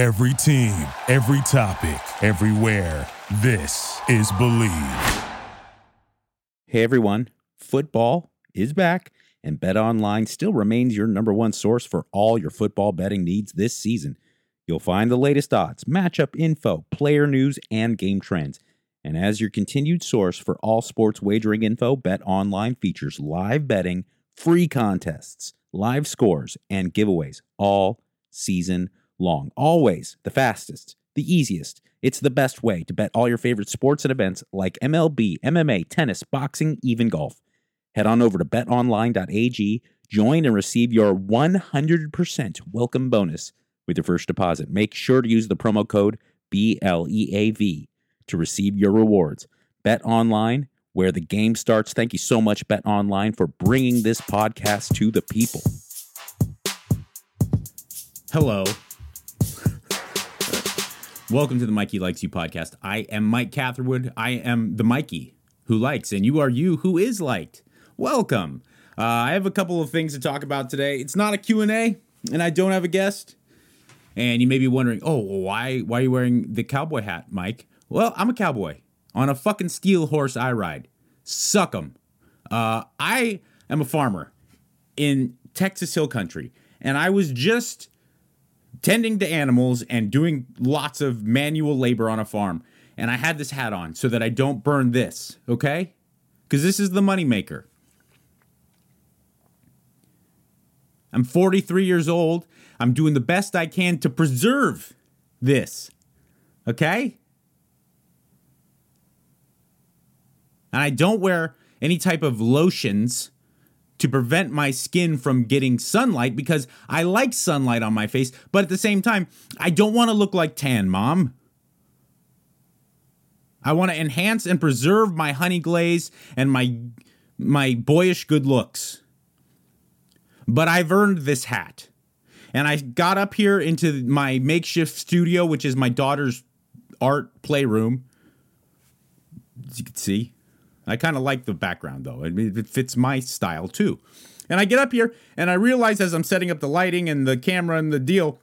Every team, every topic, everywhere. This is Bleav. Hey everyone, football is back, and BetOnline still remains your number one source for all your football betting needs this season. You'll find the latest odds, matchup info, player news, and game trends. And as your continued source for all sports wagering info, BetOnline features live betting, free contests, live scores, and giveaways all season long. Always the fastest, the easiest. It's the best way to bet all your favorite sports and events like MLB, MMA, tennis, boxing, even golf. Head on over to betonline.ag, join and receive your 100% welcome bonus with your first deposit. Make sure to use the promo code BLEAV to receive your rewards. Bet online where the game starts. Thank you so much, Bet Online, for bringing this podcast to the people. Hello. Welcome to the Mikey Likes You podcast. I am Mike Catherwood. I am the Mikey who likes, and you are you who is liked. Welcome. Uh, I have a couple of things to talk about today. It's not a Q&A, and I don't have a guest. And you may be wondering, oh, why, why are you wearing the cowboy hat, Mike? Well, I'm a cowboy. On a fucking steel horse I ride. Suck. Uh, I am a farmer in Texas Hill Country, and I was just tending to animals and doing lots of manual labor on a farm. And I had this hat on so that I don't burn this, okay? Because this is the moneymaker. I'm 43 years old. I'm doing the best I can to preserve this, okay? And I don't wear any type of lotions to prevent my skin from getting sunlight because I like sunlight on my face, but at the same time, I don't want to look like tan mom. I want to enhance and preserve my honey glaze and my my boyish good looks. But I've earned this hat. And I got up here into my makeshift studio, which is my daughter's art playroom. As you can see, I kind of like the background though. I mean, it fits my style too. And I get up here and I realize as I'm setting up the lighting and the camera and the deal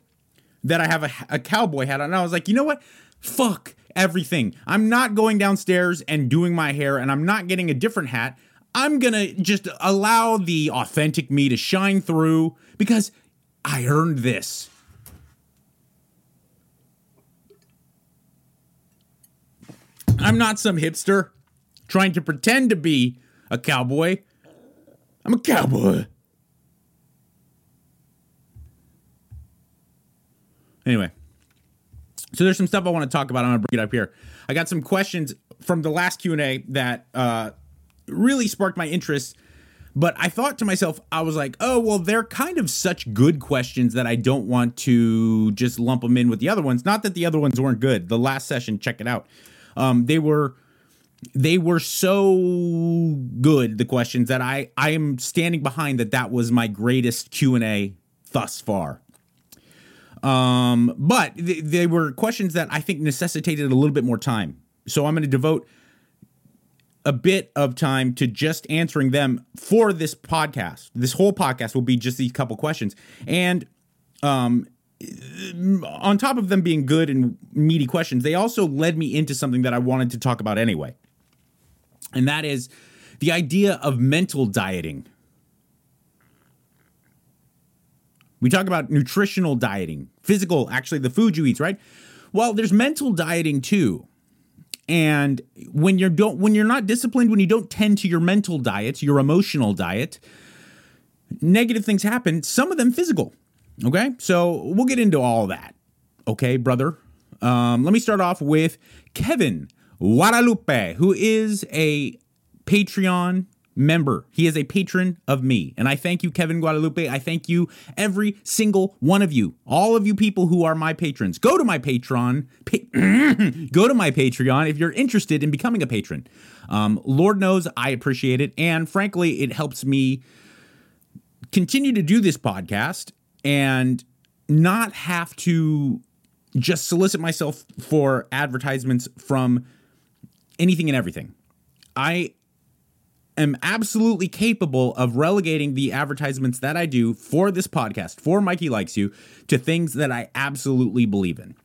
that I have a, a cowboy hat on. And I was like, you know what? Fuck everything. I'm not going downstairs and doing my hair and I'm not getting a different hat. I'm going to just allow the authentic me to shine through because I earned this. I'm not some hipster trying to pretend to be a cowboy. I'm a cowboy. Anyway, so there's some stuff I want to talk about. I'm gonna bring it up here. I got some questions from the last Q and A that uh, really sparked my interest. But I thought to myself, I was like, oh, well, they're kind of such good questions that I don't want to just lump them in with the other ones. Not that the other ones weren't good. The last session, check it out. Um, they were they were so good the questions that I I am standing behind that that was my greatest Q&A thus far. Um but th- they were questions that I think necessitated a little bit more time. So I'm going to devote a bit of time to just answering them for this podcast. This whole podcast will be just these couple questions. And um on top of them being good and meaty questions, they also led me into something that I wanted to talk about anyway and that is the idea of mental dieting. We talk about nutritional dieting, physical, actually, the food you eat, right? Well, there's mental dieting too. And when you're don't when you're not disciplined, when you don't tend to your mental diet, your emotional diet, negative things happen, some of them physical. Okay? So we'll get into all that. Okay, brother. Um, let me start off with Kevin Guadalupe, who is a Patreon member. He is a patron of me. And I thank you, Kevin Guadalupe. I thank you, every single one of you, all of you people who are my patrons. Go to my Patreon. Pa- go to my Patreon if you're interested in becoming a patron. Um, Lord knows I appreciate it. And frankly, it helps me continue to do this podcast and not have to just solicit myself for advertisements from anything and everything. I am absolutely capable of relegating the advertisements that I do for this podcast, for Mikey Likes You, to things that I absolutely believe in.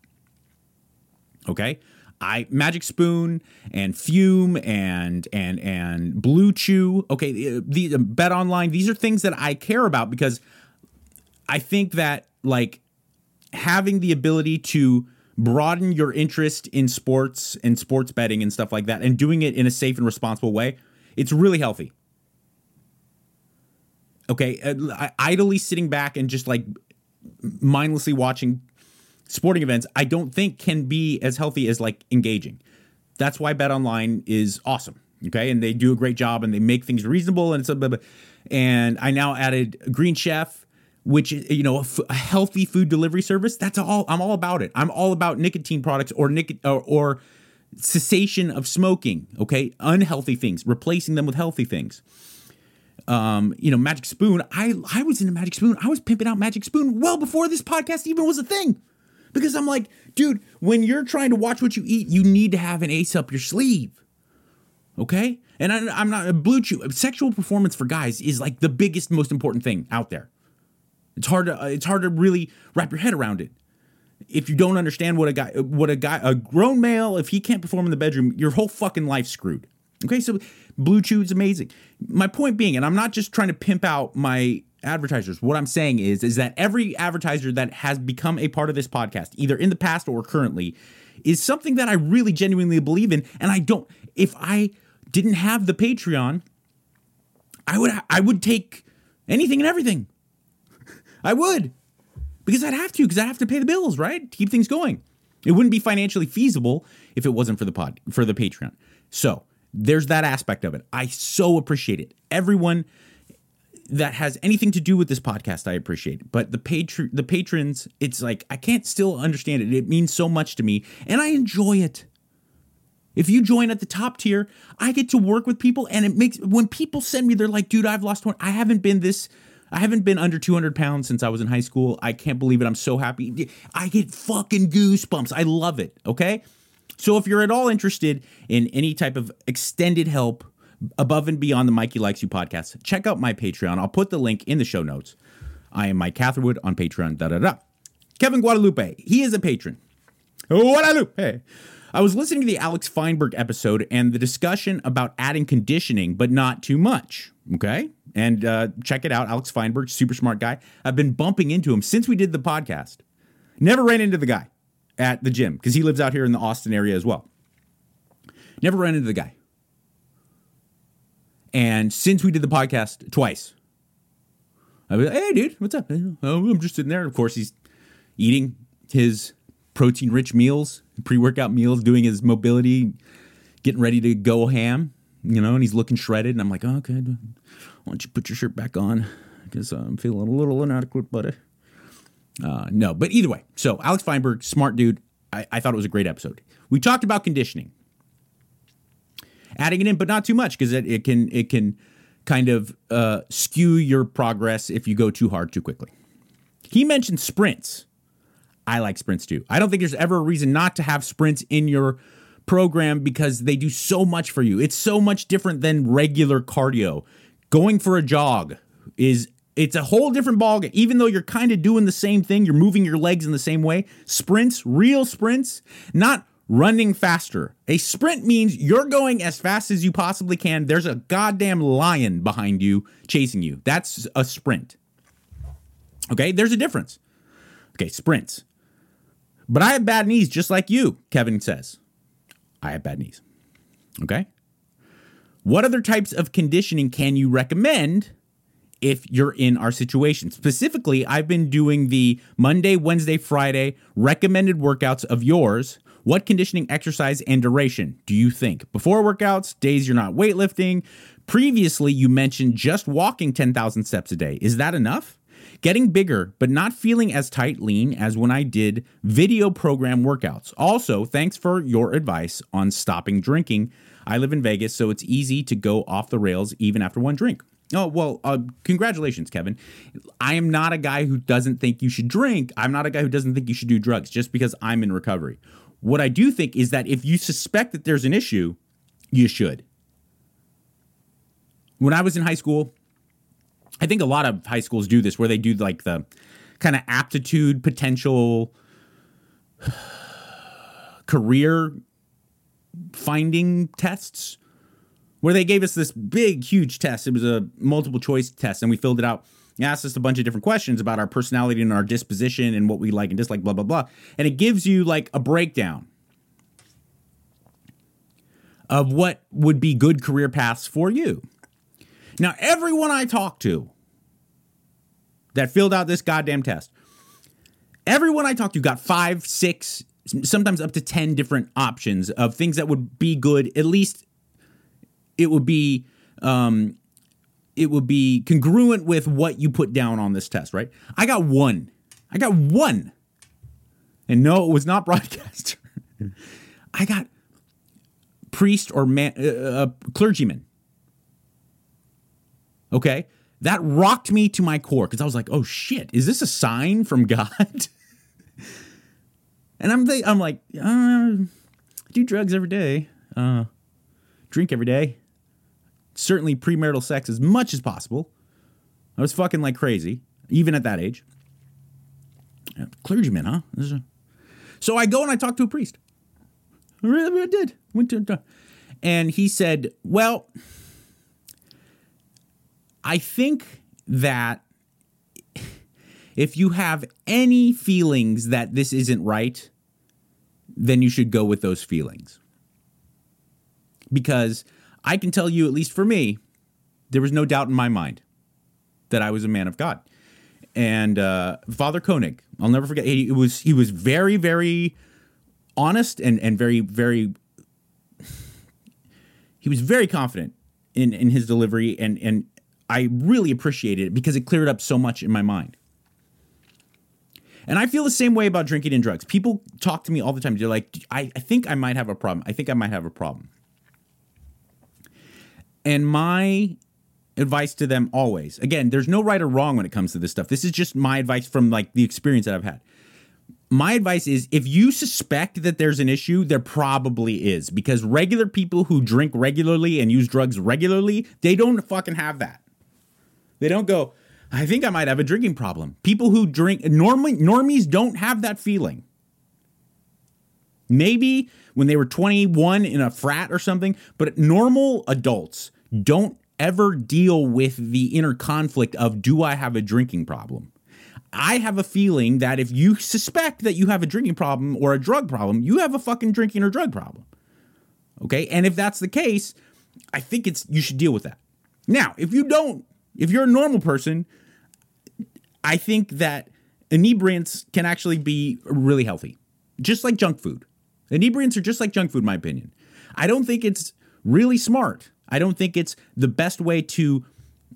Okay? I Magic Spoon and Fume and and and Blue Chew. Okay, the, Bet Online. These are things that I care about because I think that like having the ability to broaden your interest in sports and sports betting and stuff like that, and doing it in a safe and responsible way, it's really healthy. Okay, uh, idly sitting back and just like mindlessly watching sporting events, I don't think can be as healthy as like engaging. That's why Bet Online is awesome. Okay, and they do a great job and they make things reasonable and it's a and I now added Green Chef, which you know a, f- a healthy food delivery service. That's all I'm all about it. I'm all about nicotine products or nic- or, or cessation of smoking. Okay, unhealthy things, replacing them with healthy things um, you know, Magic Spoon. I I was into Magic Spoon. I was pimping out Magic Spoon well before this podcast even was a thing. Because I'm like, dude, when you're trying to watch what you eat, you need to have an ace up your sleeve. Okay? And I, am not a blue chew. Sexual performance for guys is like the biggest, most important thing out there. It's hard to it's hard to really wrap your head around it. If you don't understand what a guy, what a guy, a grown male, if he can't perform in the bedroom, your whole fucking life's screwed. Okay, so Blue is amazing. My point being, and I'm not just trying to pimp out my advertisers. What I'm saying is is that every advertiser that has become a part of this podcast, either in the past or currently, is something that I really genuinely believe in and I don't if I didn't have the Patreon, I would I would take anything and everything. I would. Because I'd have to because I'd have to pay the bills, right? To keep things going. It wouldn't be financially feasible if it wasn't for the pod for the Patreon. So, there's that aspect of it. I so appreciate it. Everyone that has anything to do with this podcast, I appreciate. But the patron, the patrons, it's like I can't still understand it. It means so much to me, and I enjoy it. If you join at the top tier, I get to work with people, and it makes when people send me, they're like, "Dude, I've lost one. I haven't been this." I haven't been under 200 pounds since I was in high school. I can't believe it. I'm so happy. I get fucking goosebumps. I love it. Okay. So if you're at all interested in any type of extended help, above and beyond the Mikey Likes You podcast, check out my Patreon. I'll put the link in the show notes. I am Mike Catherwood on Patreon. Da da da. Kevin Guadalupe, he is a patron. Guadalupe. I was listening to the Alex Feinberg episode and the discussion about adding conditioning, but not too much. Okay. And uh, check it out. Alex Feinberg, super smart guy. I've been bumping into him since we did the podcast. Never ran into the guy at the gym because he lives out here in the Austin area as well. Never ran into the guy. And since we did the podcast twice, I was like, hey, dude, what's up? Oh, I'm just sitting there. Of course, he's eating his protein rich meals, pre workout meals, doing his mobility, getting ready to go ham, you know, and he's looking shredded. And I'm like, okay, why don't you put your shirt back on? Because I'm feeling a little inadequate, buddy. Uh, no, but either way. So, Alex Feinberg, smart dude. I, I thought it was a great episode. We talked about conditioning adding it in, but not too much because it, it can it can kind of uh, skew your progress if you go too hard too quickly. He mentioned sprints. I like sprints too. I don't think there's ever a reason not to have sprints in your program because they do so much for you. It's so much different than regular cardio. Going for a jog is it's a whole different ballgame. Even though you're kind of doing the same thing, you're moving your legs in the same way. Sprints, real sprints, not running faster. A sprint means you're going as fast as you possibly can. There's a goddamn lion behind you chasing you. That's a sprint. Okay, there's a difference. Okay, sprints. But I have bad knees just like you, Kevin says. I have bad knees. Okay? What other types of conditioning can you recommend if you're in our situation? Specifically, I've been doing the Monday, Wednesday, Friday recommended workouts of yours what conditioning, exercise, and duration do you think? Before workouts, days you're not weightlifting. Previously, you mentioned just walking 10,000 steps a day. Is that enough? Getting bigger, but not feeling as tight lean as when I did video program workouts. Also, thanks for your advice on stopping drinking. I live in Vegas, so it's easy to go off the rails even after one drink. Oh, well, uh, congratulations, Kevin. I am not a guy who doesn't think you should drink. I'm not a guy who doesn't think you should do drugs just because I'm in recovery. What I do think is that if you suspect that there's an issue, you should. when I was in high school, I think a lot of high schools do this where they do like the kind of aptitude potential career finding tests where they gave us this big huge test. It was a multiple choice test and we filled it out. It asked us a bunch of different questions about our personality and our disposition and what we like and dislike blah blah blah. And it gives you like a breakdown of what would be good career paths for you now everyone i talked to that filled out this goddamn test everyone I talked to got five, six, sometimes up to 10 different options of things that would be good. At least it would be, um, it would be congruent with what you put down on this test, right? I got one. I got one. And no, it was not broadcaster. I got priest or man, uh, uh, clergyman. Okay that rocked me to my core because I was like, oh shit, is this a sign from God? and I'm th- I'm like, uh, do drugs every day, uh, drink every day, certainly premarital sex as much as possible. I was fucking like crazy, even at that age. Clergyman, huh? A... So I go and I talk to a priest. I really did. Went to, and he said, well I think that if you have any feelings that this isn't right, then you should go with those feelings. Because I can tell you, at least for me, there was no doubt in my mind that I was a man of God. And uh, Father Koenig, I'll never forget. He was he was very very honest and and very very. He was very confident in in his delivery and and I really appreciated it because it cleared up so much in my mind. And I feel the same way about drinking and drugs. People talk to me all the time. They're like, I, I think I might have a problem. I think I might have a problem. And my advice to them always again, there's no right or wrong when it comes to this stuff. This is just my advice from like the experience that I've had. My advice is if you suspect that there's an issue, there probably is because regular people who drink regularly and use drugs regularly, they don't fucking have that. They don't go, I think I might have a drinking problem. People who drink normally normies don't have that feeling. Maybe when they were 21 in a frat or something, but normal adults don't ever deal with the inner conflict of do I have a drinking problem? I have a feeling that if you suspect that you have a drinking problem or a drug problem, you have a fucking drinking or drug problem. Okay? And if that's the case, I think it's you should deal with that. Now, if you don't if you're a normal person, I think that inebriants can actually be really healthy, just like junk food. Inebriants are just like junk food, in my opinion. I don't think it's really smart. I don't think it's the best way to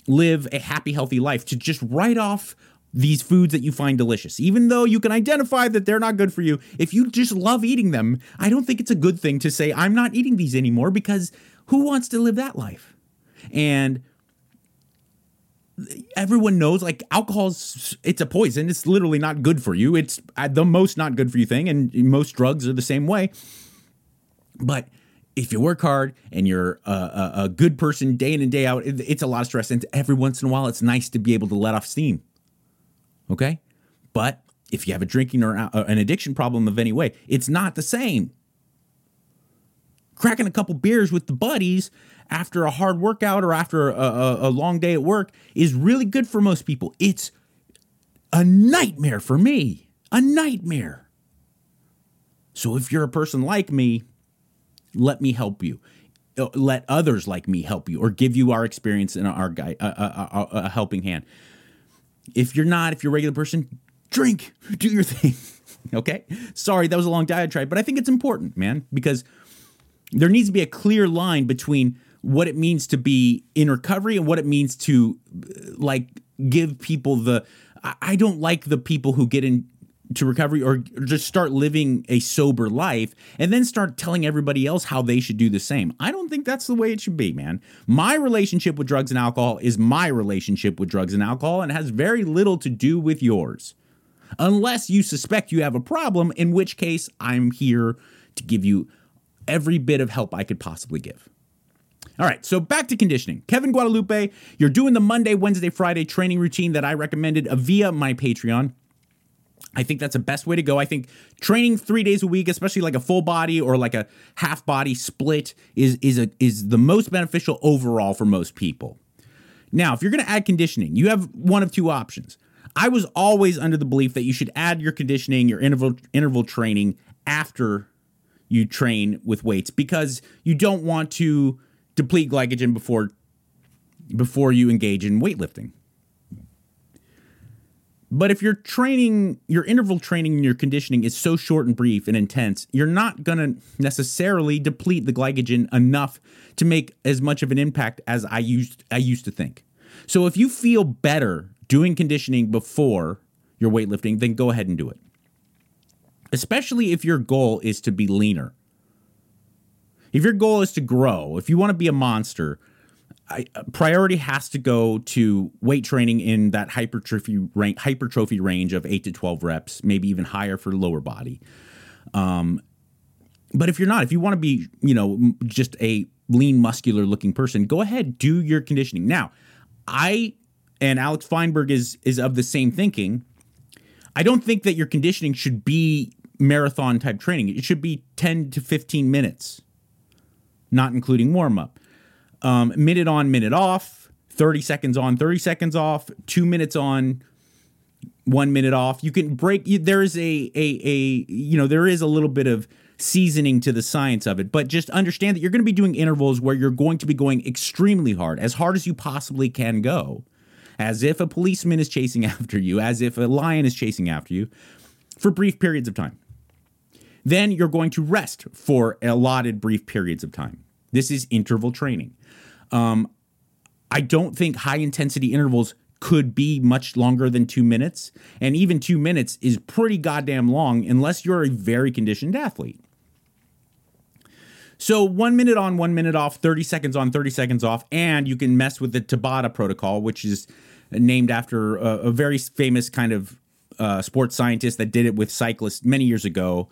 live a happy, healthy life to just write off these foods that you find delicious. Even though you can identify that they're not good for you, if you just love eating them, I don't think it's a good thing to say, I'm not eating these anymore because who wants to live that life? And everyone knows like alcohol's it's a poison. It's literally not good for you. It's uh, the most not good for you thing and most drugs are the same way. But if you work hard and you're a, a, a good person day in and day out it, it's a lot of stress and every once in a while it's nice to be able to let off steam. Okay? But if you have a drinking or uh, an addiction problem of any way it's not the same. Cracking a couple beers with the buddies after a hard workout or after a, a, a long day at work is really good for most people. It's a nightmare for me. A nightmare. So if you're a person like me, let me help you. Uh, let others like me help you or give you our experience and our guy a, a, a, helping hand. If you're not, if you're a regular person, drink, do your thing. okay? Sorry, that was a long diatribe, but I think it's important, man, because there needs to be a clear line between what it means to be in recovery and what it means to like give people the I don't like the people who get in to recovery or just start living a sober life and then start telling everybody else how they should do the same. I don't think that's the way it should be, man. My relationship with drugs and alcohol is my relationship with drugs and alcohol and has very little to do with yours. Unless you suspect you have a problem, in which case I'm here to give you every bit of help I could possibly give. All right, so back to conditioning. Kevin Guadalupe, you're doing the Monday, Wednesday, Friday training routine that I recommended via my Patreon. I think that's the best way to go. I think training three days a week, especially like a full body or like a half body split, is is a is the most beneficial overall for most people. Now, if you're going to add conditioning, you have one of two options. I was always under the belief that you should add your conditioning, your interval interval training after you train with weights because you don't want to deplete glycogen before before you engage in weightlifting. But if your training, your interval training and your conditioning is so short and brief and intense, you're not going to necessarily deplete the glycogen enough to make as much of an impact as I used I used to think. So if you feel better doing conditioning before your weightlifting, then go ahead and do it. Especially if your goal is to be leaner. If your goal is to grow, if you want to be a monster, I, priority has to go to weight training in that hypertrophy range, hypertrophy range of eight to twelve reps, maybe even higher for lower body. Um, but if you're not, if you want to be, you know, just a lean, muscular looking person, go ahead, do your conditioning. Now, I and Alex Feinberg is is of the same thinking. I don't think that your conditioning should be marathon type training. It should be 10 to 15 minutes, not including warm up um, minute on, minute off, 30 seconds on, 30 seconds off, two minutes on, one minute off. You can break, there is a, a, a, you know, there is a little bit of seasoning to the science of it, but just understand that you're going to be doing intervals where you're going to be going extremely hard, as hard as you possibly can go, as if a policeman is chasing after you, as if a lion is chasing after you for brief periods of time. Then you're going to rest for allotted brief periods of time. This is interval training. Um, I don't think high intensity intervals could be much longer than two minutes. And even two minutes is pretty goddamn long unless you're a very conditioned athlete. So one minute on, one minute off, 30 seconds on, 30 seconds off. And you can mess with the Tabata protocol, which is named after a, a very famous kind of uh, sports scientist that did it with cyclists many years ago,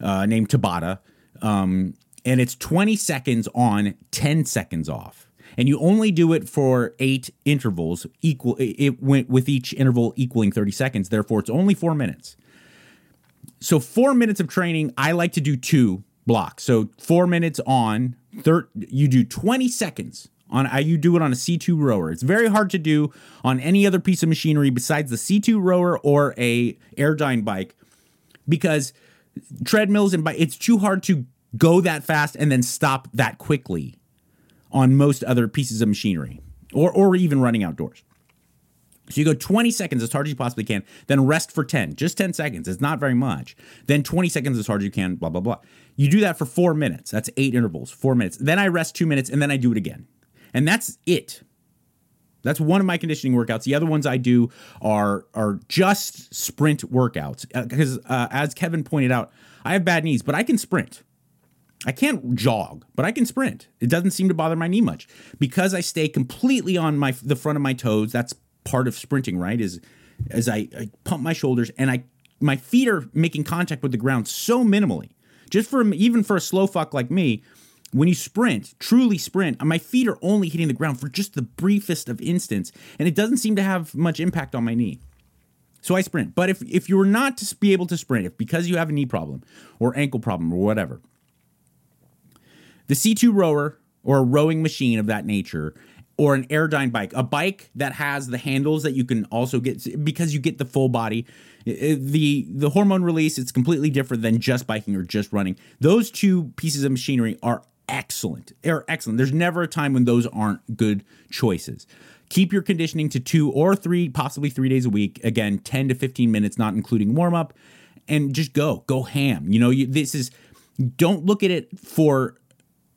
uh, named Tabata. Um, and it's 20 seconds on, 10 seconds off. And you only do it for eight intervals equal it went with each interval equaling 30 seconds. Therefore it's only four minutes. So four minutes of training i like to do two blocks. So four minutes on thir- you do 20 seconds on you do it on a C2 rower. It's very hard to do on any other piece of machinery besides the C2 rower or a Airdyne bike because treadmills and bike it's too hard to go that fast and then stop that quickly on most other pieces of machinery or, or even running outdoors. So you go 20 seconds as hard as you possibly can, then rest for 10, just 10 seconds. It's not very much. Then 20 seconds as hard as you can, blah, blah, blah. You do that for four minutes. That's eight intervals, four minutes. Then I rest two minutes and then I do it again. And that's it. That's one of my conditioning workouts. The other ones I do are are just sprint workouts because, uh, uh, as Kevin pointed out, I have bad knees, but I can sprint. I can't jog, but I can sprint. It doesn't seem to bother my knee much because I stay completely on my the front of my toes. That's part of sprinting, right? Is as I, I pump my shoulders and I my feet are making contact with the ground so minimally. Just for even for a slow fuck like me, when you sprint, truly sprint, my feet are only hitting the ground for just the briefest of instants, and it doesn't seem to have much impact on my knee. So I sprint. But if if you were not to be able to sprint, if because you have a knee problem or ankle problem or whatever, the C2 rower or a rowing machine of that nature or an Airdyne bike, a bike that has the handles that you can also get because you get the full body. The the hormone release it's completely different than just biking or just running. Those two pieces of machinery are excellent. They're excellent. There's never a time when those aren't good choices. Keep your conditioning to 2 or 3 possibly 3 days a week. Again, 10 to 15 minutes not including warm up and just go. Go ham. You know, you, this is don't look at it for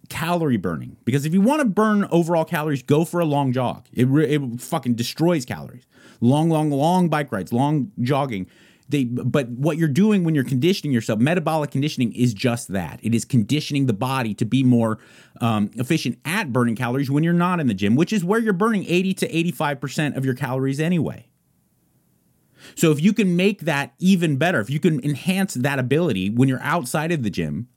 calorie burning because if you want to burn overall calories, go for a long jog. It, re- it fucking destroys calories. Long, long, long bike rides, long jogging. They, but what you're doing when you're conditioning yourself, metabolic conditioning is just that. It is conditioning the body to be more um, efficient at burning calories when you're not in the gym, which is where you're burning 80 to 85% of your calories anyway. So if you can make that even better, if you can enhance that ability when you're outside of the gym,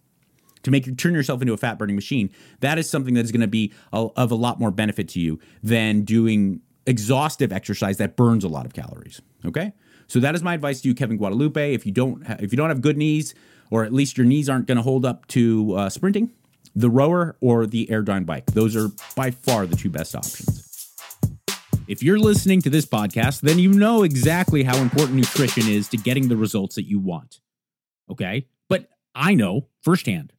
to make you turn yourself into a fat burning machine, that is something that is going to be a, of a lot more benefit to you than doing exhaustive exercise that burns a lot of calories. Okay, so that is my advice to you, Kevin Guadalupe. If you don't ha- if you don't have good knees, or at least your knees aren't going to hold up to uh, sprinting, the rower or the Airdyne bike. Those are by far the two best options. If you're listening to this podcast, then you know exactly how important nutrition is to getting the results that you want. Okay? But I know firsthand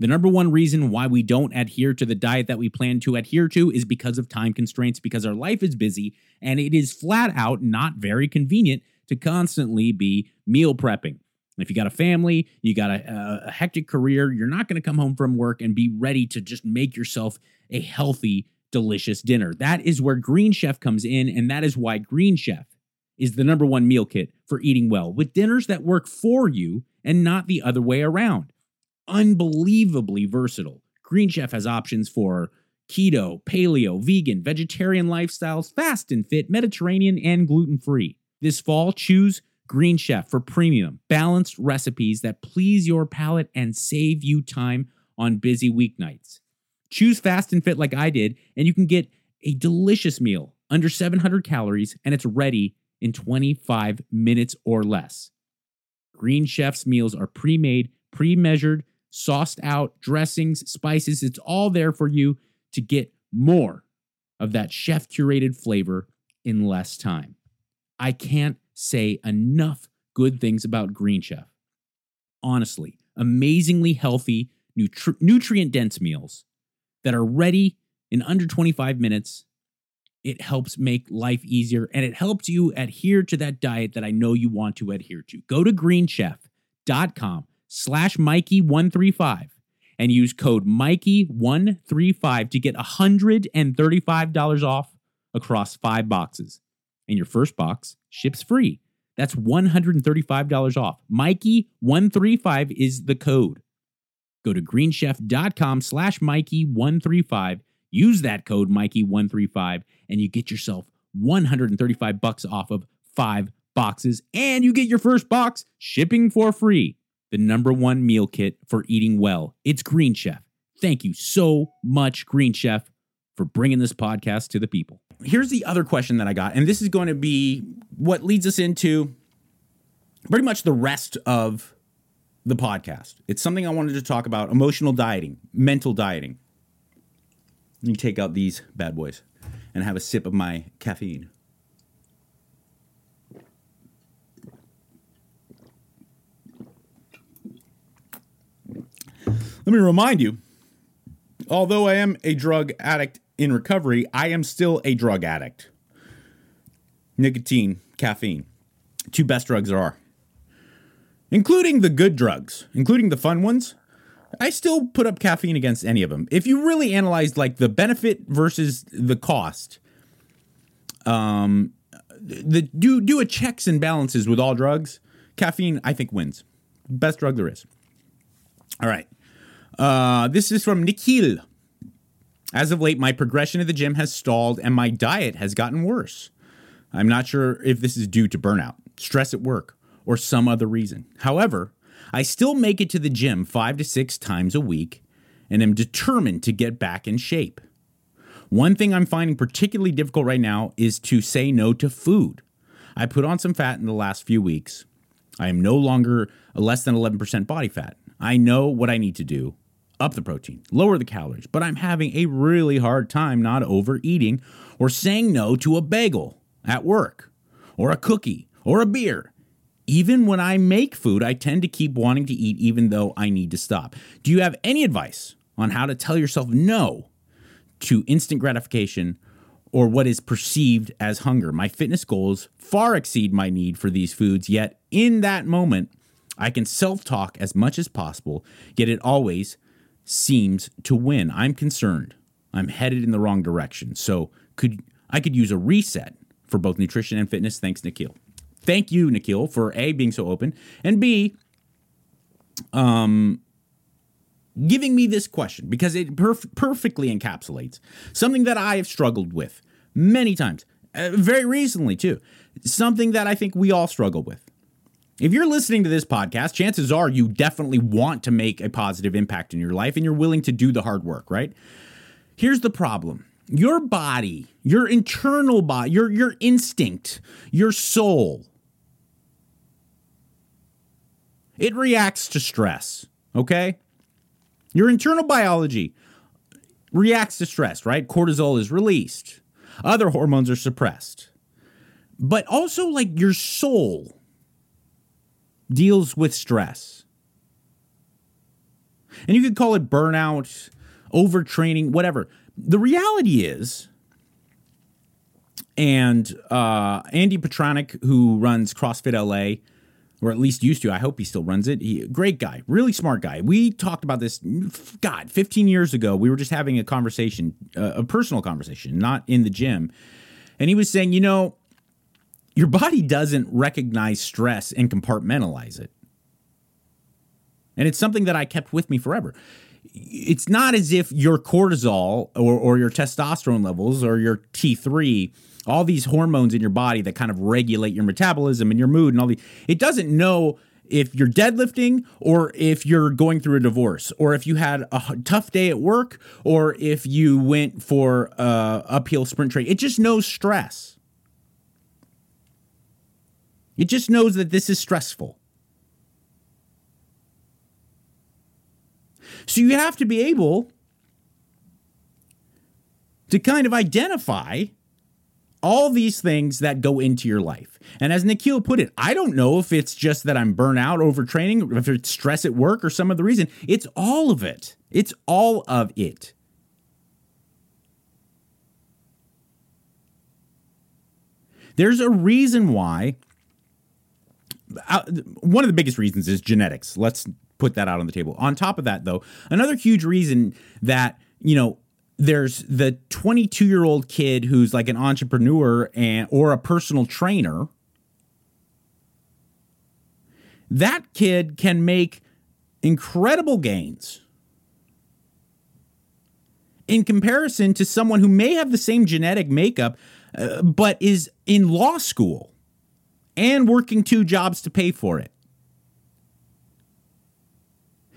the number one reason why we don't adhere to the diet that we plan to adhere to is because of time constraints, because our life is busy, and it is flat out not very convenient to constantly be meal prepping. If you got a family, you got a, a hectic career, you're not going to come home from work and be ready to just make yourself a healthy, delicious dinner. That is where Green Chef comes in, and that is why Green Chef is the number one meal kit for eating well with dinners that work for you and not the other way around. Unbelievably versatile. Green Chef has options for keto, paleo, vegan, vegetarian lifestyles, fast and fit, Mediterranean, and gluten free. This fall, choose Green Chef for premium, balanced recipes that please your palate and save you time on busy weeknights. Choose fast and fit like I did, and you can get a delicious meal under 700 calories, and it's ready in 25 minutes or less. Green Chef's meals are pre made, pre measured, sauced out, dressings, spices. It's all there for you to get more of that chef curated flavor in less time. I can't say enough good things about Green Chef. Honestly, amazingly healthy, nutri- nutrient dense meals that are ready in under 25 minutes. It helps make life easier and it helps you adhere to that diet that I know you want to adhere to. Go to greenchef.com slash Mikey135 and use code Mikey135 to get $135 off across five boxes and your first box ships free. That's $135 off. Mikey135 is the code. Go to greenchef.com slash Mikey135. Use that code Mikey135 and you get yourself 135 bucks off of five boxes and you get your first box shipping for free. The number one meal kit for eating well. It's Green Chef. Thank you so much, Green Chef, for bringing this podcast to the people here's the other question that I got, and this is going to be what leads us into pretty much the rest of the podcast. It's something I wanted to talk about emotional dieting, mental dieting. Let me take out these bad boys and have a sip of my caffeine. Let me remind you although I am a drug addict in recovery, I am still a drug addict. Nicotine, caffeine, two best drugs there are. Including the good drugs, including the fun ones, I still put up caffeine against any of them. If you really analyze like the benefit versus the cost, um, the do do a checks and balances with all drugs. Caffeine, I think, wins. Best drug there is. All right. Uh, this is from Nikhil. As of late, my progression at the gym has stalled and my diet has gotten worse. I'm not sure if this is due to burnout, stress at work, or some other reason. However, I still make it to the gym five to six times a week and am determined to get back in shape. One thing I'm finding particularly difficult right now is to say no to food. I put on some fat in the last few weeks. I am no longer less than 11% body fat. I know what I need to do up the protein, lower the calories, but I'm having a really hard time not overeating or saying no to a bagel at work or a cookie or a beer. Even when I make food, I tend to keep wanting to eat even though I need to stop. Do you have any advice on how to tell yourself no to instant gratification or what is perceived as hunger? My fitness goals far exceed my need for these foods, yet in that moment, I can self talk as much as possible, yet it always seems to win. I'm concerned. I'm headed in the wrong direction. So could I could use a reset for both nutrition and fitness. Thanks, Nikhil. Thank you, Nikhil, for A, being so open, and B, um, giving me this question because it perf- perfectly encapsulates something that I have struggled with many times, uh, very recently too. Something that I think we all struggle with. If you're listening to this podcast, chances are you definitely want to make a positive impact in your life and you're willing to do the hard work, right? Here's the problem. Your body, your internal body, your your instinct, your soul it reacts to stress, okay? Your internal biology reacts to stress, right? Cortisol is released. Other hormones are suppressed. But also like your soul deals with stress. And you could call it burnout, overtraining, whatever. The reality is, and uh, Andy Petranek, who runs CrossFit LA, or at least used to, I hope he still runs it. He, great guy, really smart guy. We talked about this, God, 15 years ago. We were just having a conversation, uh, a personal conversation, not in the gym. And he was saying, you know, your body doesn't recognize stress and compartmentalize it. And it's something that I kept with me forever. It's not as if your cortisol or, or your testosterone levels or your T3, all these hormones in your body that kind of regulate your metabolism and your mood and all the, it doesn't know if you're deadlifting or if you're going through a divorce or if you had a tough day at work or if you went for a uphill sprint train. It just knows stress. It just knows that this is stressful. So you have to be able to kind of identify all these things that go into your life. And as Nikhil put it, I don't know if it's just that I'm burnt burnout, overtraining, if it's stress at work or some other reason. It's all of it. It's all of it. There's a reason why one of the biggest reasons is genetics. Let's put that out on the table. On top of that, though, another huge reason that, you know, there's the 22 year old kid who's like an entrepreneur and or a personal trainer that kid can make incredible gains in comparison to someone who may have the same genetic makeup uh, but is in law school and working two jobs to pay for it.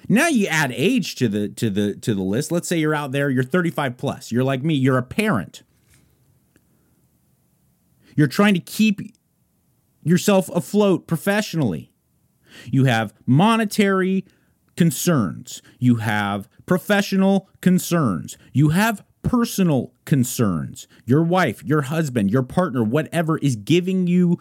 Now you add age to the to the to the list. Let's say you're out there, you're 35 plus. You're like me, you're a parent. You're trying to keep yourself afloat professionally. You have monetary concerns. You have professional concerns. You have personal concerns. Your wife, your husband, your partner, whatever is giving you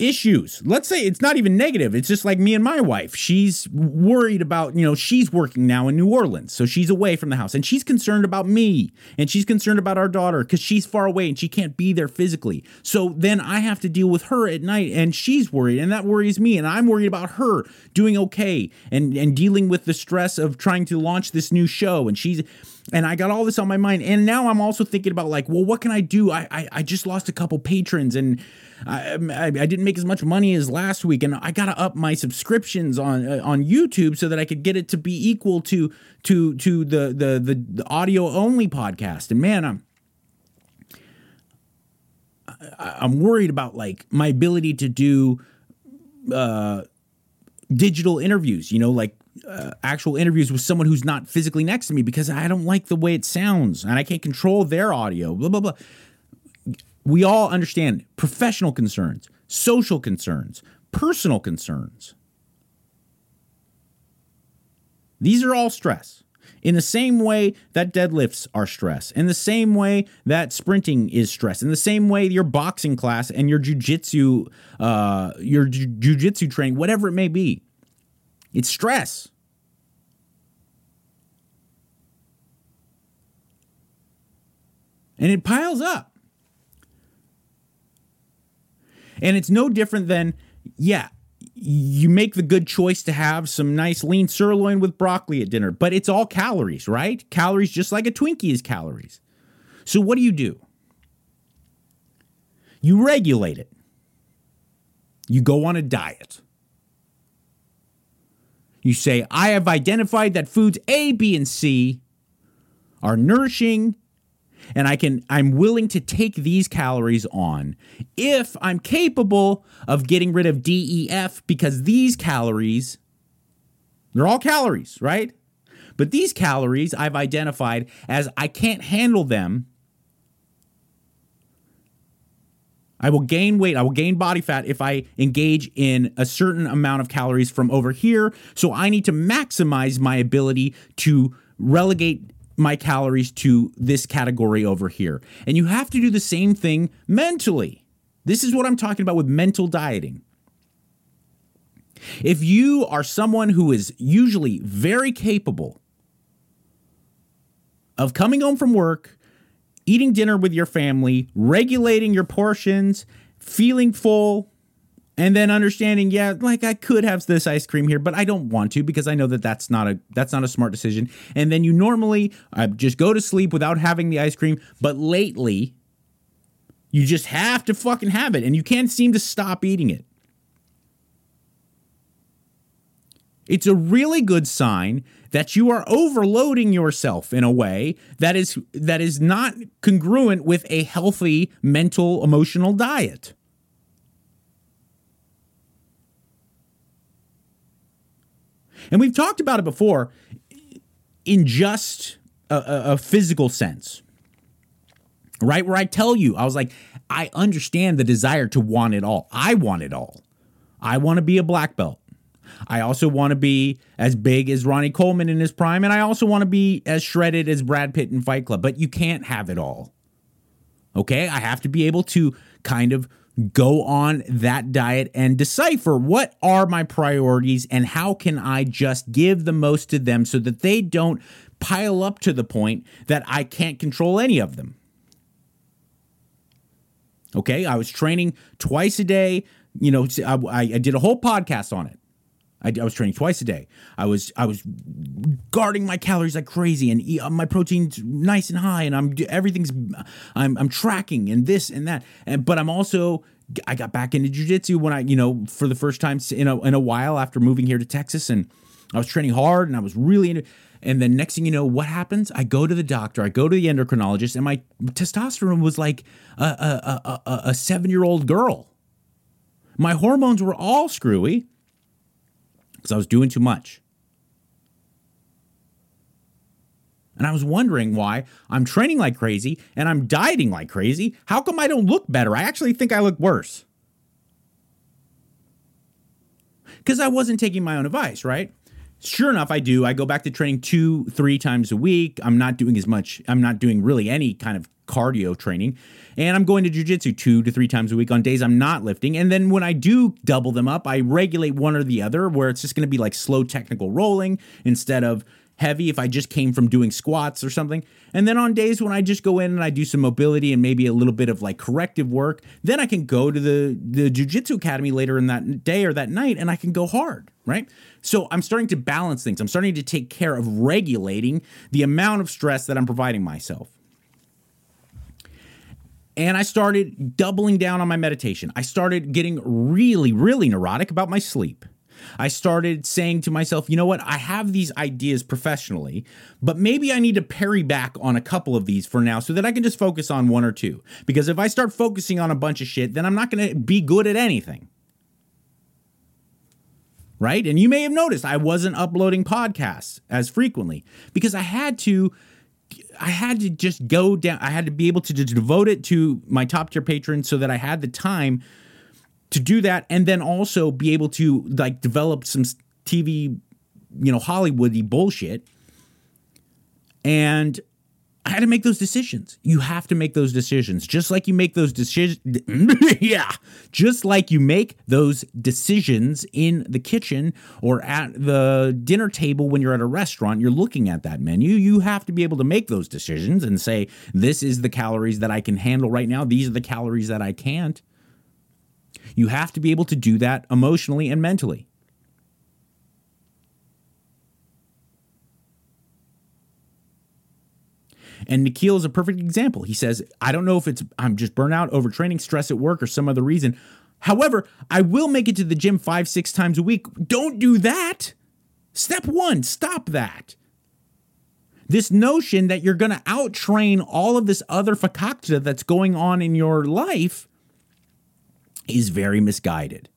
issues. Let's say it's not even negative. It's just like me and my wife. She's worried about, you know, she's working now in New Orleans. So she's away from the house and she's concerned about me and she's concerned about our daughter because she's far away and she can't be there physically. So then I have to deal with her at night and she's worried and that worries me. And I'm worried about her doing okay and, and dealing with the stress of trying to launch this new show. And she's, and I got all this on my mind. And now I'm also thinking about like, well, what can I do? I, I, I just lost a couple patrons and I, I, I, didn't make as much money as last week, and I got to up my subscriptions on uh, on YouTube so that I could get it to be equal to to to the the the, the audio only podcast. And man, I'm I'm worried about like my ability to do uh, digital interviews. You know, like uh, actual interviews with someone who's not physically next to me because I don't like the way it sounds and I can't control their audio. Blah blah blah we all understand professional concerns, social concerns, personal concerns. These are all stress. In the same way that deadlifts are stress, in the same way that sprinting is stress, in the same way your boxing class and your jujitsu, uh, your jujitsu training, whatever it may be, it's stress. And it piles up. And it's no different than, yeah, you make the good choice to have some nice lean sirloin with broccoli at dinner, but it's all calories, right? Calories just like a Twinkie is calories. So what do you do? You regulate it. You go on a diet. You say, I have identified that foods A, B, and C are nourishing and I can I'm willing to take these calories on if I'm capable of getting rid of DEF because these calories they're all calories, right? But these calories I've identified as I can't handle them. I will gain weight, I will gain body fat if I engage in a certain amount of calories from over here. So I need to maximize my ability to relegate my calories to this category over here. And you have to do the same thing mentally. This is what I'm talking about with mental dieting. If you are someone who is usually very capable of coming home from work, eating dinner with your family, regulating your portions, feeling full, and then understanding, yeah, like I could have this ice cream here, but I don't want to because I know that that's not a that's not a smart decision. And then you normally uh, just go to sleep without having the ice cream, but lately you just have to fucking have it, and you can't seem to stop eating it. It's a really good sign that you are overloading yourself in a way that is that is not congruent with a healthy mental emotional diet. And we've talked about it before in just a, a, a physical sense. Right? Where I tell you, I was like, I understand the desire to want it all. I want it all. I want to be a black belt. I also want to be as big as Ronnie Coleman in his prime, and I also want to be as shredded as Brad Pitt in Fight Club. But you can't have it all. Okay? I have to be able to kind of go on that diet and decipher what are my priorities and how can I just give the most to them so that they don't pile up to the point that I can't control any of them. Okay, I was training twice a day. You know, I, I did a whole podcast on it. I, I, was training twice a day. I was I was guarding my calories like crazy, and eat, uh, my protein's nice and high, and I'm everything's I'm I'm tracking and this and that, and but I'm also I got back into jujitsu when I you know for the first time in a in a while after moving here to Texas, and I was training hard, and I was really into. And then next thing you know, what happens? I go to the doctor, I go to the endocrinologist, and my testosterone was like a, a, a, a seven year old girl. My hormones were all screwy because I was doing too much. And I was wondering why I'm training like crazy and I'm dieting like crazy. How come I don't look better? I actually think I look worse. Because I wasn't taking my own advice, right? Sure enough, I do. I go back to training two, three times a week. I'm not doing as much, I'm not doing really any kind of cardio training. And I'm going to jujitsu two to three times a week on days I'm not lifting. And then when I do double them up, I regulate one or the other where it's just going to be like slow technical rolling instead of heavy if I just came from doing squats or something. And then on days when I just go in and I do some mobility and maybe a little bit of like corrective work, then I can go to the the jiu-jitsu academy later in that day or that night and I can go hard, right? So I'm starting to balance things. I'm starting to take care of regulating the amount of stress that I'm providing myself. And I started doubling down on my meditation. I started getting really, really neurotic about my sleep. I started saying to myself, you know what? I have these ideas professionally, but maybe I need to parry back on a couple of these for now so that I can just focus on one or two. Because if I start focusing on a bunch of shit, then I'm not going to be good at anything. Right? And you may have noticed I wasn't uploading podcasts as frequently because I had to I had to just go down. I had to be able to devote it to my top tier patrons so that I had the time to do that, and then also be able to like develop some TV, you know, Hollywoody bullshit. And I had to make those decisions. You have to make those decisions, just like you make those decisions. yeah, just like you make those decisions in the kitchen or at the dinner table when you're at a restaurant. You're looking at that menu. You have to be able to make those decisions and say, "This is the calories that I can handle right now. These are the calories that I can't." You have to be able to do that emotionally and mentally. And Nikhil is a perfect example. He says, I don't know if it's I'm just burnout, overtraining, stress at work, or some other reason. However, I will make it to the gym five, six times a week. Don't do that. Step one, stop that. this notion that you're going to outtrain all of this other fakakta that's going on in your life is very misguided.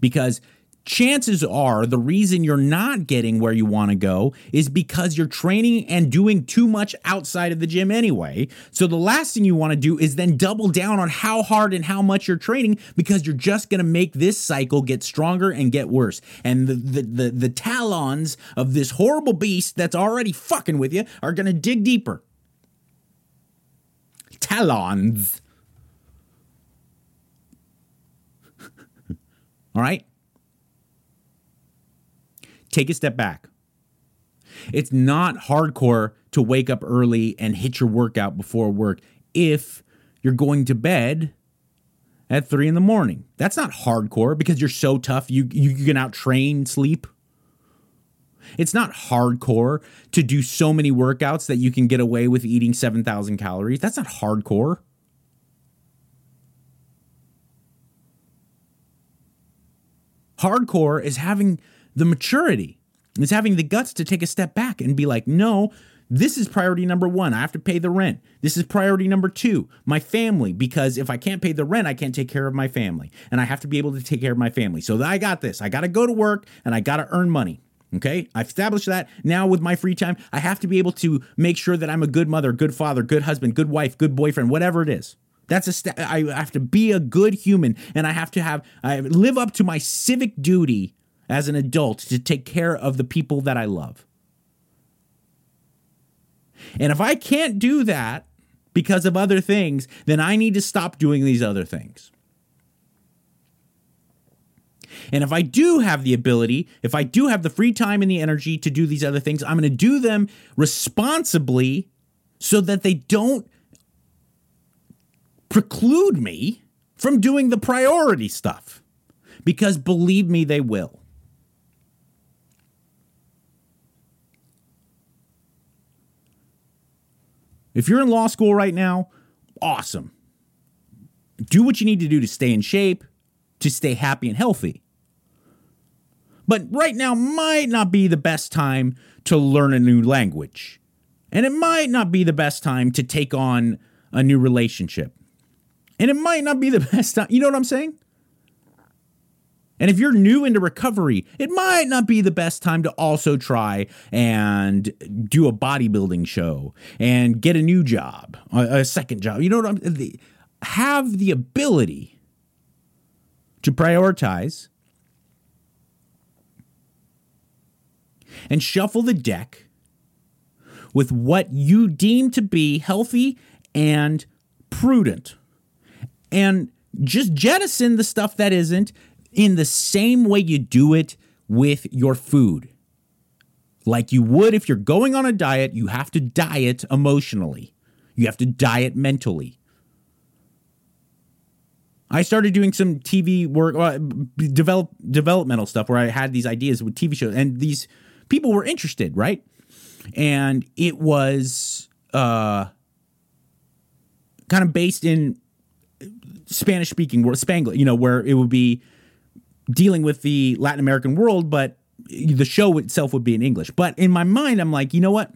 Because chances are the reason you're not getting where you want to go is because you're training and doing too much outside of the gym anyway. So the last thing you want to do is then double down on how hard and how much you're training because you're just going to make this cycle get stronger and get worse. And the, the the the talons of this horrible beast that's already fucking with you are going to dig deeper. Talons. All right? take a step back. It's not hardcore to wake up early and hit your workout before work if you're going to bed at three in the morning. That's not hardcore because you're so tough you you, can out train sleep. It's not hardcore to do so many workouts that you can get away with eating 7,000 calories. That's not hardcore. Hardcore is having the maturity. It's having the guts to take a step back and be like, no, this is priority number one. I have to pay the rent. This is priority number two, my family, because if I can't pay the rent, I can't take care of my family. And I have to be able to take care of my family. So I got this. I got to go to work and I got to earn money. Okay, I've established that. Now, with my free time, I have to be able to make sure that I'm a good mother, good father, good husband, good wife, good boyfriend, whatever it is. That's a step. I have to be a good human, and I have to have I live up to my civic duty as an adult to take care of the people that I love. And if I can't do that because of other things, then I need to stop doing these other things. And if I do have the ability, if I do have the free time and the energy to do these other things, I'm going to do them responsibly so that they don't preclude me from doing the priority stuff. Because believe me, they will. If you're in law school right now, awesome. Do what you need to do to stay in shape, to stay happy and healthy. But right now might not be the best time to learn a new language. And it might not be the best time to take on a new relationship. And it might not be the best time. You know what I'm saying? And if you're new into recovery, it might not be the best time to also try and do a bodybuilding show and get a new job, a, second job. You know what I'm the, have the ability to prioritize and shuffle the deck with what you deem to be healthy and prudent. And just jettison the stuff that isn't in the same way you do it with your food. Like you would if you're going on a diet, you have to diet emotionally. You have to diet mentally. I started doing some TV work, uh, develop developmental stuff where I had these ideas with TV shows, and these people were interested, right? And it was uh, kind of based in Spanish speaking, world, Spanglish, you know, where it would be dealing with the Latin American world, but the show itself would be in English. But in my mind, I'm like, you know what?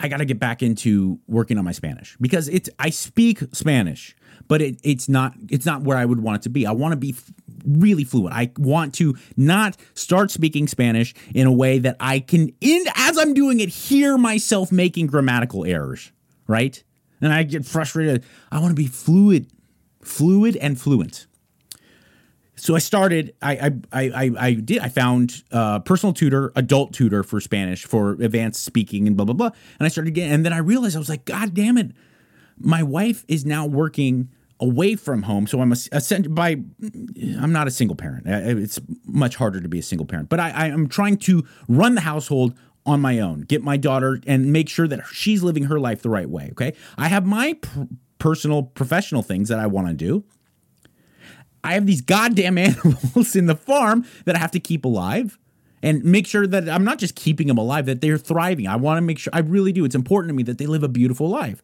I got to get back into working on my Spanish because it's I speak Spanish, but it, it's not it's not where I would want it to be. I want to be f- really fluent. I want to not start speaking Spanish in a way that I can in as I'm doing it hear myself making grammatical errors, right? And I get frustrated. I want to be fluid, fluid and fluent so I started. I I I I did. I found uh, personal tutor, adult tutor for Spanish for advanced speaking and blah blah blah. And I started getting. And then I realized I was like, God damn it! My wife is now working away from home, so I'm a, a by. I'm not a single parent. It's much harder to be a single parent, but I, I am trying to run the household on my own, get my daughter, and make sure that she's living her life the right way. Okay, I have my pr- personal professional things that I want to do I have these goddamn animals in the farm that I have to keep alive and make sure that I'm not just keeping them alive, that they're thriving. I want to make sure, I really do. It's important to me that they live a beautiful life.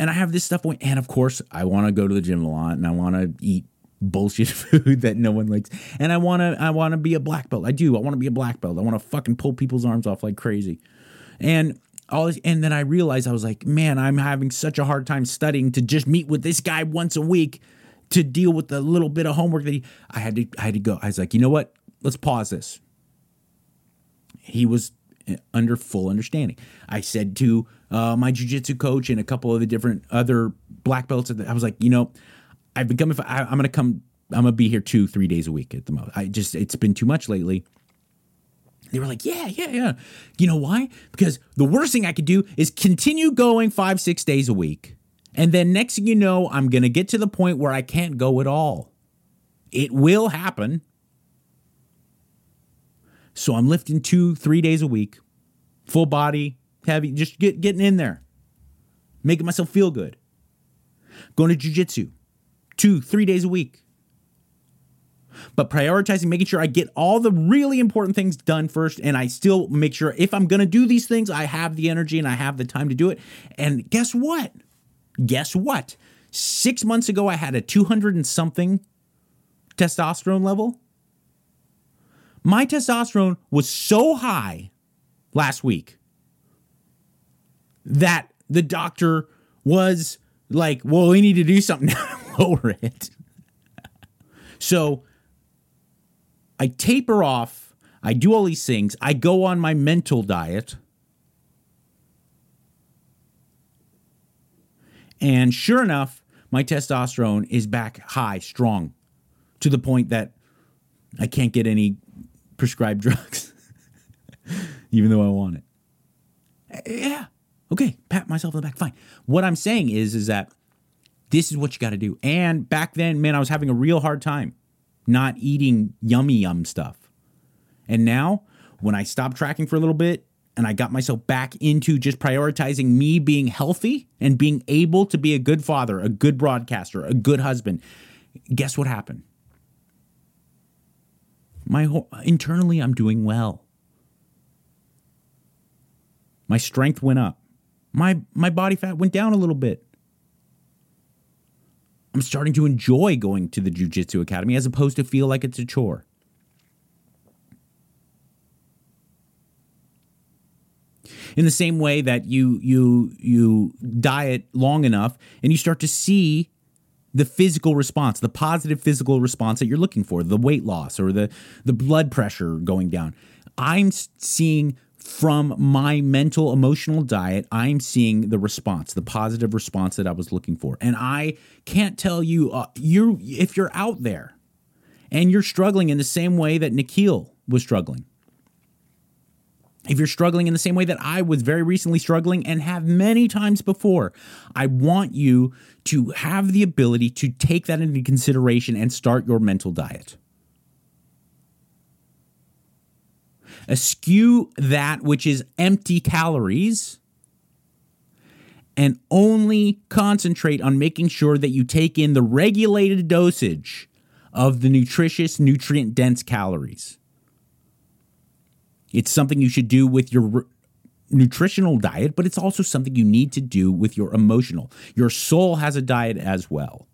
And I have this stuff and of course, I want to go to the gym a lot and I want to eat bullshit food that no one likes. And I want to, I want to be a black belt. I do. I want to be a black belt. I want to fucking pull people's arms off like crazy. and all this, and then I realized I was like, man, I'm having such a hard time studying to just meet with this guy once a week to deal with the little bit of homework that he I had to I had to go. I was like, you know what? Let's pause this. He was under full understanding. I said to uh, my jujitsu coach and a couple of the different other black belts, I was like, you know, I've been coming. I, I'm gonna come. I'm gonna be here two, three days a week at the most. I just it's been too much lately. They were like, yeah, yeah, yeah. You know why? Because the worst thing I could do is continue going five, six days a week. And then next thing you know, I'm going to get to the point where I can't go at all. It will happen. So I'm lifting two, three days a week, full body, heavy, just get, getting in there, making myself feel good. Going to jujitsu, two, three days a week but prioritizing, making sure I get all the really important things done first. And I still make sure if I'm going to do these things, I have the energy and I have the time to do it. And guess what? Guess what? Six months ago, I had a 200 and something testosterone level. My testosterone was so high last week that the doctor was like, well, we need to do something to lower it. so I taper off. I do all these things. I go on my mental diet. And sure enough, my testosterone is back high, strong, to the point that I can't get any prescribed drugs, even though I want it. Eh, yeah. Okay. Pat myself on the back. Fine. What I'm saying is, is that this is what you got to do. And back then, man, I was having a real hard time not eating yummy yum stuff. And now, when I stopped tracking for a little bit and I got myself back into just prioritizing me being healthy and being able to be a good father, a good broadcaster, a good husband, guess what happened? My whole, internally, I'm doing well. My strength went up. My my body fat went down a little bit. I'm starting to enjoy going to the Jiu Jitsu Academy as opposed to feel like it's a chore. In the same way that you you you diet long enough and you start to see the physical response, the positive physical response that you're looking for, the weight loss or the the blood pressure going down. I'm seeing from my mental emotional diet, I'm seeing the response, the positive response that I was looking for. And I can't tell you uh, you if you're out there and you're struggling in the same way that Nikhil was struggling. If you're struggling in the same way that I was very recently struggling and have many times before, I want you to have the ability to take that into consideration and start your mental diet. Eschew that which is empty calories and only concentrate on making sure that you take in the regulated dosage of the nutritious, nutrient dense calories. It's something you should do with your r- nutritional diet, but it's also something you need to do with your emotional. Your soul has a diet as well.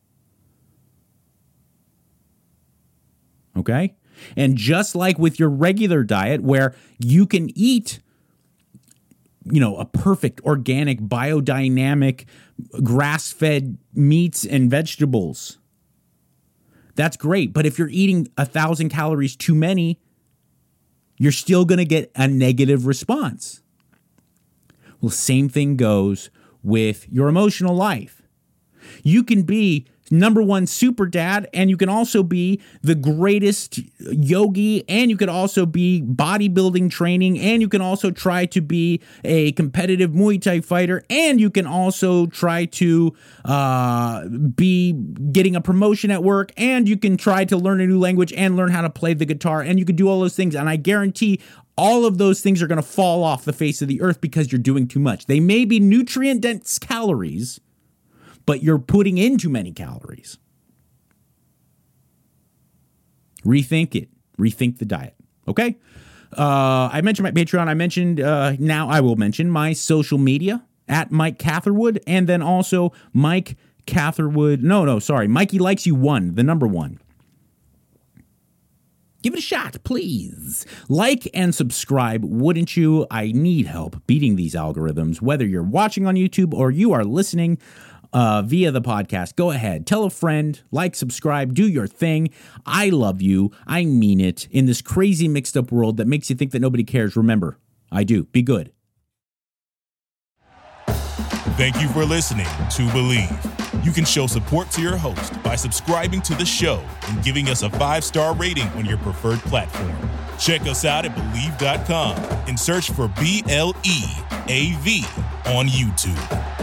Okay? And just like with your regular diet, where you can eat, you know, a perfect organic, biodynamic, grass fed meats and vegetables, that's great. But if you're eating a thousand calories too many, you're still going to get a negative response. Well, same thing goes with your emotional life. You can be number one super dad, and you can also be the greatest yogi, and you could also be bodybuilding training, and you can also try to be a competitive Muay Thai fighter, and you can also try to uh, be getting a promotion at work, and you can try to learn a new language and learn how to play the guitar, and you can do all those things. And I guarantee all of those things are going to fall off the face of the earth because you're doing too much. They may be nutrient dense calories but you're putting in too many calories. Rethink it. Rethink the diet. Okay. Uh, I mentioned my Patreon. I mentioned uh, now I will mention my social media at Mike Catherwood, and then also Mike Catherwood. No, no, sorry, Mikey likes you one, the number one. Give it a shot, please. Like and subscribe, wouldn't you? I need help beating these algorithms, whether you're watching on YouTube or you are listening uh, via the podcast. Go ahead, tell a friend, like, subscribe, do your thing. I love you. I mean it. In this crazy mixed up world that makes you think that nobody cares, remember, I do. Be good. Thank you for listening to Bleav. You can show support to your host by subscribing to the show and giving us a five star rating on your preferred platform. Check us out at Bleav.com and search for B L E A V on YouTube.